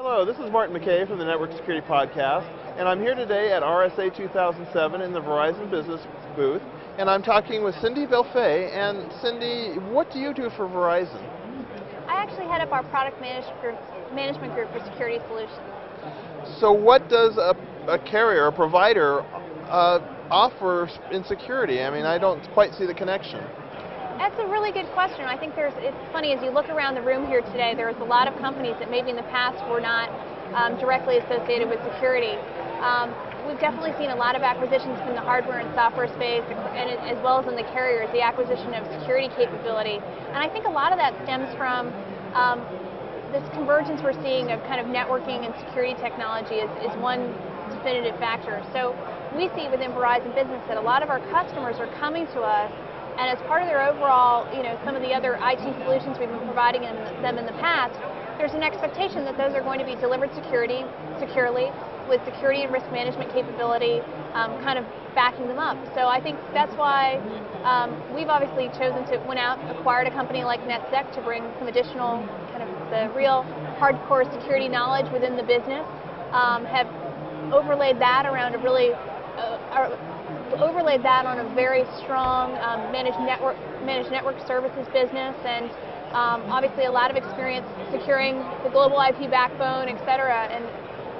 Hello, this is Martin McKeay from the Network Security Podcast, and I'm here today at RSA 2007 in the Verizon Business booth, and I'm talking with Cindy Bellefeuille. And Cindy, what do you do for Verizon? I actually head up our product management group, management group for security solutions. So, what does a, a carrier, a provider, uh, offer in security? I mean, I don't quite see the connection. That's a really good question. I think there's, it's funny, as you look around the room here today, there's a lot of companies that maybe in the past were not um, directly associated with security. Um, we've definitely seen a lot of acquisitions in the hardware and software space, and as well as in the carriers, the acquisition of security capability. And I think a lot of that stems from um, this convergence we're seeing of kind of networking and security technology is, is one definitive factor. So we see within Verizon Business that a lot of our customers are coming to us and as part of their overall, you know, some of the other IT solutions we've been providing them in the past, there's an expectation that those are going to be delivered security, securely, with security and risk management capability um, kind of backing them up. So I think that's why um, we've obviously chosen to went out, acquired a company like NetSec to bring some additional kind of the real hardcore security knowledge within the business, um, have overlaid that around a really uh, overlaid that on a very strong um, managed network managed network services business and um, obviously a lot of experience securing the global IP backbone, et cetera. And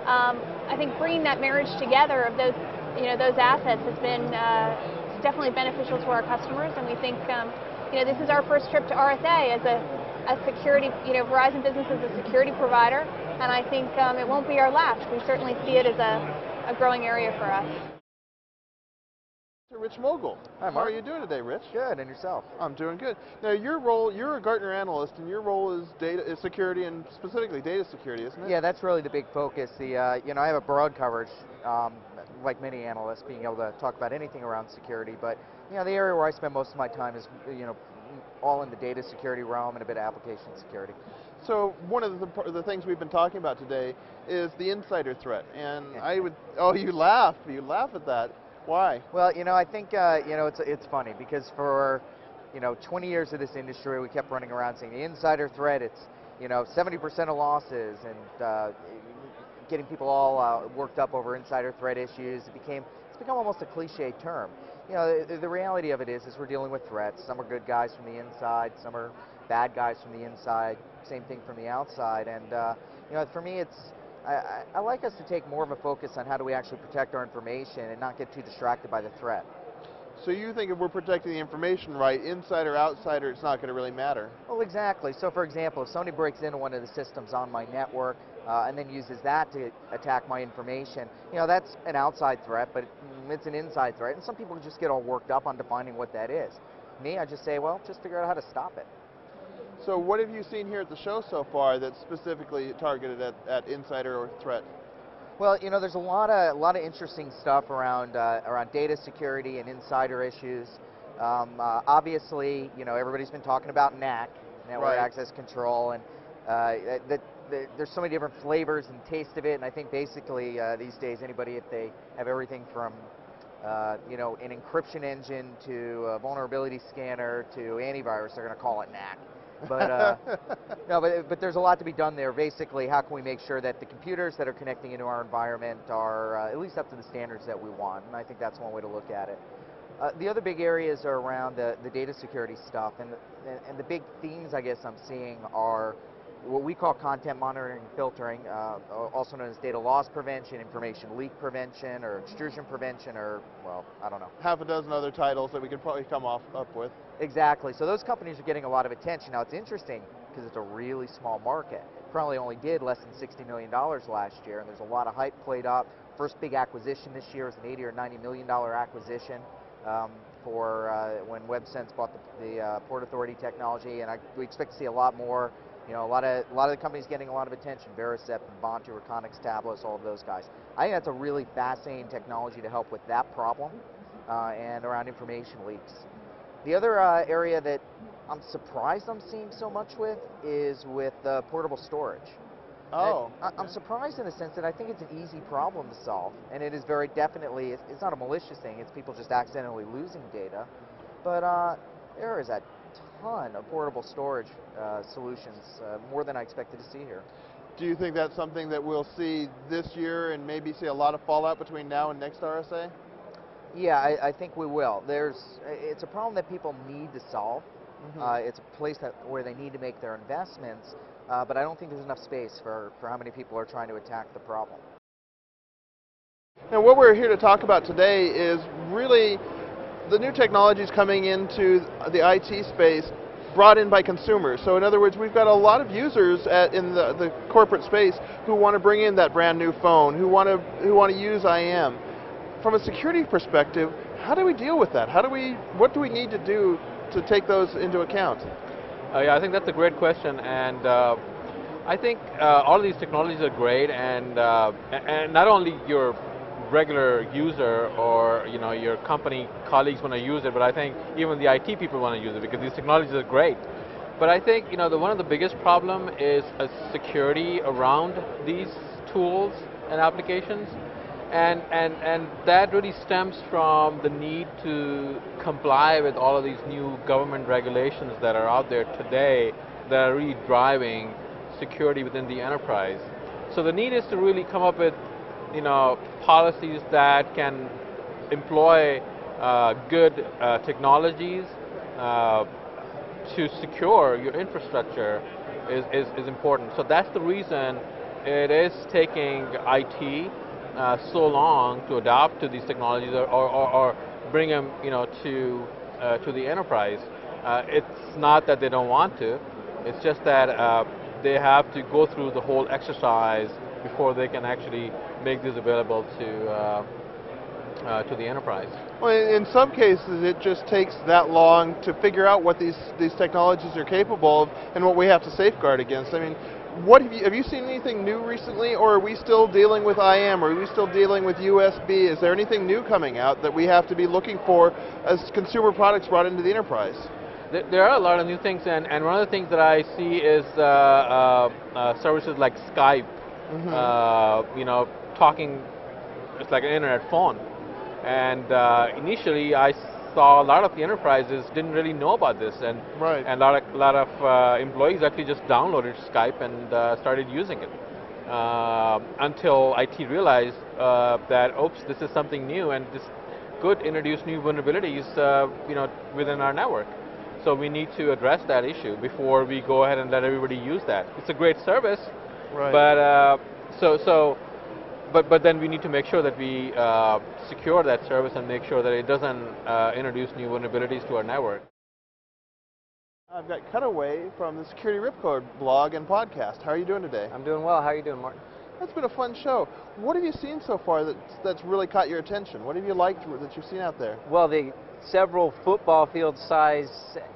um, I think bringing that marriage together of those you know those assets has been uh, definitely beneficial to our customers. And we think um, you know this is our first trip to RSA as a a security you know Verizon Business is a security provider, and I think um, it won't be our last. We certainly see it as a, a growing area for us. Rich Mogul. Hi, Mark. How are you doing today, Rich? Good, and yourself? I'm doing good. Now, your role, you're a Gartner analyst, and your role is data is security, and specifically data security, isn't it? Yeah, that's really the big focus. The uh, you know, I have a broad coverage, um, like many analysts, being able to talk about anything around security. But you know, the area where I spend most of my time is you know, all in the data security realm and a bit of application security. So one of the, the things we've been talking about today is the insider threat, and I would. Oh, you laugh. You laugh at that. Why? Well, you know, I think uh, you know it's it's funny because for you know 20 years of this industry, we kept running around saying the insider threat. It's you know 70% of losses and uh, getting people all uh, worked up over insider threat issues. It became it's become almost a cliche term. You know, the, the reality of it is, is we're dealing with threats. Some are good guys from the inside. Some are bad guys from the inside. Same thing from the outside. And uh, you know, for me, it's I, I, like us to take more of a focus on how do we actually protect our information and not get too distracted by the threat. So you think if we're protecting the information right, insider, or outsider, it's not going to really matter? Well, exactly. So for example, if somebody breaks into one of the systems on my network uh, and then uses that to attack my information, you know, that's an outside threat, but it's an inside threat. And some people just get all worked up on defining what that is. Me, I just say, well, just figure out how to stop it. So what have you seen here at the show so far that's specifically targeted at, at insider or threat? Well, you know, there's a lot of a lot of interesting stuff around uh, around data security and insider issues. Um, uh, obviously, you know, everybody's been talking about NAC, network right. access control, and uh, that, that there's so many different flavors and taste of it. And I think basically uh, these days, anybody if they have everything from uh, you know, an encryption engine to a vulnerability scanner to antivirus, they're going to call it NAC. But uh, no, but but there's a lot to be done there. Basically, how can we make sure that the computers that are connecting into our environment are uh, at least up to the standards that we want? And I think that's one way to look at it. Uh, the other big areas are around the, the data security stuff, and and the big themes I guess I'm seeing are what we call content monitoring and filtering, uh, also known as data loss prevention, information leak prevention, or extrusion prevention, or, well, I don't know. Half a dozen other titles that we could probably come off up with. Exactly. So those companies are getting a lot of attention. Now, it's interesting because it's a really small market. Probably only did less than $60 million last year, and there's a lot of hype played up. First big acquisition this year is an 80 or 90 million dollar acquisition um, for uh, when WebSense bought the, the uh, Port Authority technology, and I, we expect to see a lot more you know, a lot of a lot of the companies getting a lot of attention. Vericept, Vontu, Reconnex, Tablus, all of those guys. I think that's a really fascinating technology to help with that problem uh, and around information leaks. The other uh, area that I'm surprised I'm seeing so much with is with uh, portable storage. Oh. I, am surprised in the sense that I think it's an easy problem to solve, and it is very definitely, it's, it's not a malicious thing, it's people just accidentally losing data. But uh, there is a ton of portable storage uh, solutions, uh, more than I expected to see here. Do you think that's something that we'll see this year and maybe see a lot of fallout between now and next RSA? Yeah, I, I think we will. There's, it's a problem that people need to solve. Mm-hmm. Uh, it's a place that where they need to make their investments, uh, but I don't think there's enough space for, for how many people are trying to attack the problem. Now, what we're here to talk about today is really the new technologies coming into the IT space brought in by consumers. So in other words, we've got a lot of users at, in the, the corporate space who want to bring in that brand new phone, who want to who want to use IM. From a security perspective, how do we deal with that? How do we what do we need to do to take those into account? Uh, yeah, I think that's a great question, and uh, I think uh, all these technologies are great, and uh, and not only your regular user or you know your company colleagues want to use it, but I think even the IT people want to use it because these technologies are great. But I think you know the one of the biggest problem is uh, security around these tools and applications. And, and, and that really stems from the need to comply with all of these new government regulations that are out there today that are really driving security within the enterprise. So the need is to really come up with you know, policies that can employ uh, good uh, technologies uh, to secure your infrastructure is, is, is important. So that's the reason it is taking IT uh, so long to adapt to these technologies or, or, or bring them you know, to, uh, to the enterprise. Uh, it's not that they don't want to, it's just that they have to go through the whole exercise before they can actually make this available to, uh, uh, to the enterprise. Well, in some cases, it just takes that long to figure out what these, these technologies are capable of and what we have to safeguard against. I mean, what have you, have you seen anything new recently, or are we still dealing with IM, or are we still dealing with USB? Is there anything new coming out that we have to be looking for as consumer products brought into the enterprise? There are a lot of new things, and, and one of the things that I see is uh, uh, uh, services like Skype, mm-hmm. you know, talking, it's like an internet phone. And uh, initially, I saw a lot of the enterprises didn't really know about this, and, right. and a lot of, a lot of uh, employees actually just downloaded Skype and uh, started using it. Uh, until IT realized uh, that, oops, this is something new, and this could introduce new vulnerabilities, uh, you know, within our network. So we need to address that issue before we go ahead and let everybody use that. It's a great service, right. but so so but but then we need to make sure that we uh, secure that service and make sure that it doesn't uh, introduce new vulnerabilities to our network. I've got Cutaway from the Security Ripcord blog and podcast. How are you doing today? I'm doing well. How are you doing, Martin? That's been a fun show. What have you seen so far that's, that's really caught your attention? What have you liked that you've seen out there? Well, the several football field size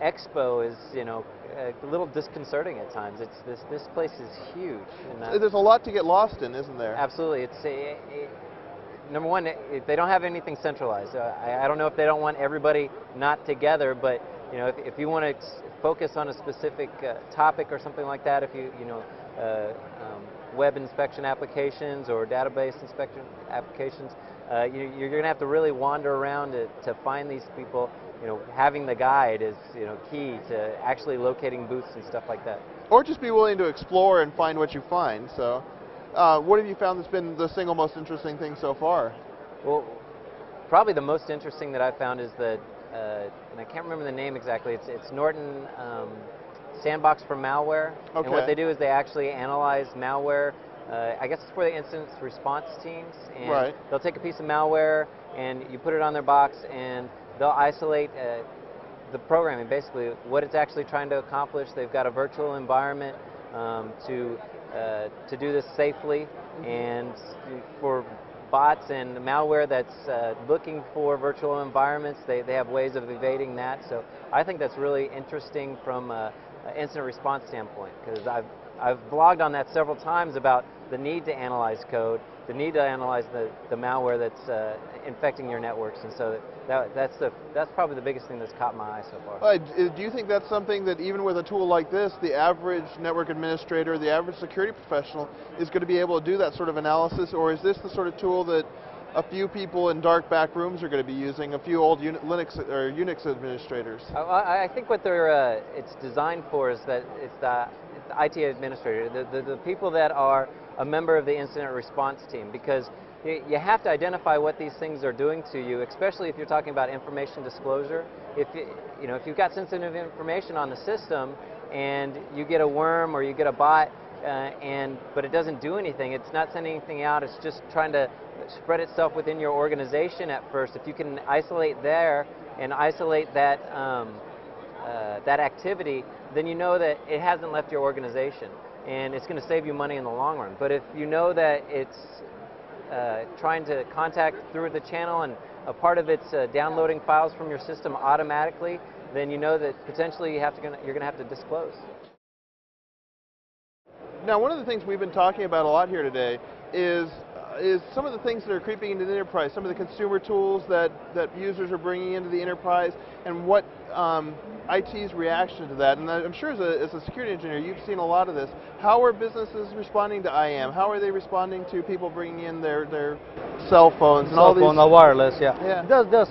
expo is, you know, a little disconcerting at times. It's this this place is huge. There's a lot to get lost in, isn't there? Absolutely. It's a, a, number one, they don't have anything centralized. Uh, I, I, don't know if they don't want everybody not together, but you know, if, if you want to focus on a specific uh, topic or something like that, if you you know. Uh, um, web inspection applications or database inspection applications, uh, you, are going to have to really wander around to, to find these people you know, having the guide is, you know, key to actually locating booths and stuff like that. Or just be willing to explore and find what you find. So, uh, what have you found that's been the single most interesting thing so far? Well, probably the most interesting that I've found is that, uh, and I can't remember the name exactly. It's it's Norman um, Sandbox for malware. Okay. And what they do is they actually analyze malware. Uh, I guess it's for the incident response teams, and right. they'll take a piece of malware and you put it on their box and they'll isolate uh, the programming, basically what it's actually trying to accomplish. They've got a virtual environment um, to uh, to do this safely, mm-hmm. and for bots and malware that's uh, looking for virtual environments, they, they have ways of evading that. So I think that's really interesting from an incident response standpoint because I've I've blogged on that several times about the need to analyze code, the need to analyze the, the malware that's uh, infecting your networks, and so that, that's, the, that's probably the biggest thing that's caught my eye so far. Uh, do you think that's something that even with a tool like this, the average network administrator, the average security professional is going to be able to do that sort of analysis, or is this the sort of tool that a few people in dark back rooms are going to be using, a few old Linux or Unix administrators? I, I think what they're, uh, it's designed for is that it's the the IT administrator, the, the, the people that are a member of the incident response team, because you, you have to identify what these things are doing to you, especially if you're talking about information disclosure. If you, you know, if you've got sensitive information on the system and you get a worm or you get a bot, and but it doesn't do anything. It's not sending anything out. It's just trying to spread itself within your organization at first. If you can isolate there and isolate that um, uh, that activity, then you know that it hasn't left your organization, and it's going to save you money in the long run. But if you know that it's uh, trying to contact through the channel and a part of it's uh, downloading files from your system automatically, then you know that potentially you have to you're going to have to disclose. Now, one of the things we've been talking about a lot here today is uh, is some of the things that are creeping into the enterprise, some of the consumer tools that, that users are bringing into the enterprise, and what um, IT's reaction to that. And I'm sure as a, as a security engineer, you've seen a lot of this. How are businesses responding to IM? How are they responding to people bringing in their, their cell phones and all Cell phone these? or wireless, yeah. Yeah. There's, there's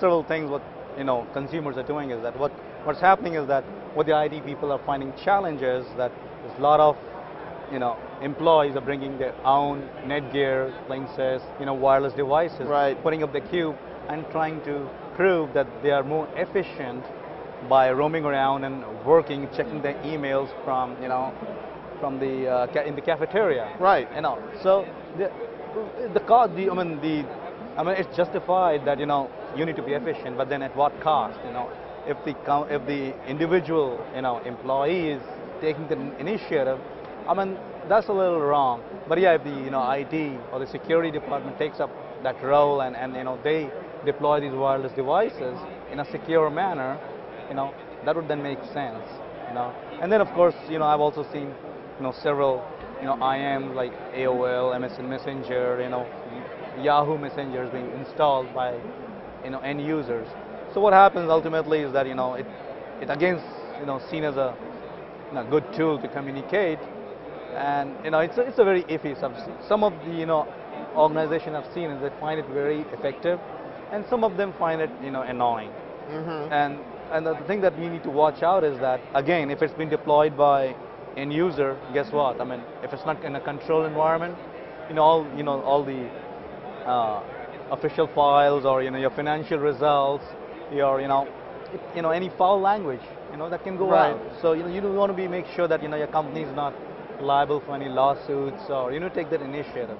several things what you know consumers are doing is that what what's happening is that what the IT people are finding challenges that there's a lot of you know employees are bringing their own Netgear, Linksys, you know wireless devices, Right. putting up the cube and trying to prove that they are more efficient by roaming around and working, checking their emails from you know from the uh, in the cafeteria Right. you know so the the cost the i mean the i mean it's justified that you know you need to be efficient but then at what cost you know if the if the individual you know employee is taking the initiative i mean that's a little wrong but yeah if the you know it or the security department takes up that role and and you know they deploy these wireless devices in a secure manner you know that would then make sense you know and then of course you know i've also seen you know several you know IMs like AOL, MSN Messenger, you know Yahoo Messenger is being installed by you know end users. So what happens ultimately is that you know it it again you know seen as a you know, good tool to communicate, and you know it's a, it's a very iffy substance. Some of the you know organizations I've seen is they find it very effective, and some of them find it you know annoying. Mhm. And and the thing that we need to watch out is that again, if it's been deployed by end user, guess what? I mean, if it's not in a controlled environment, you know all you know all the uh, official files or you know your financial results, your you know it, you know any foul language, you know that can go Right. out. So you know you want to be make sure that you know your company is not liable for any lawsuits or you know take that initiative.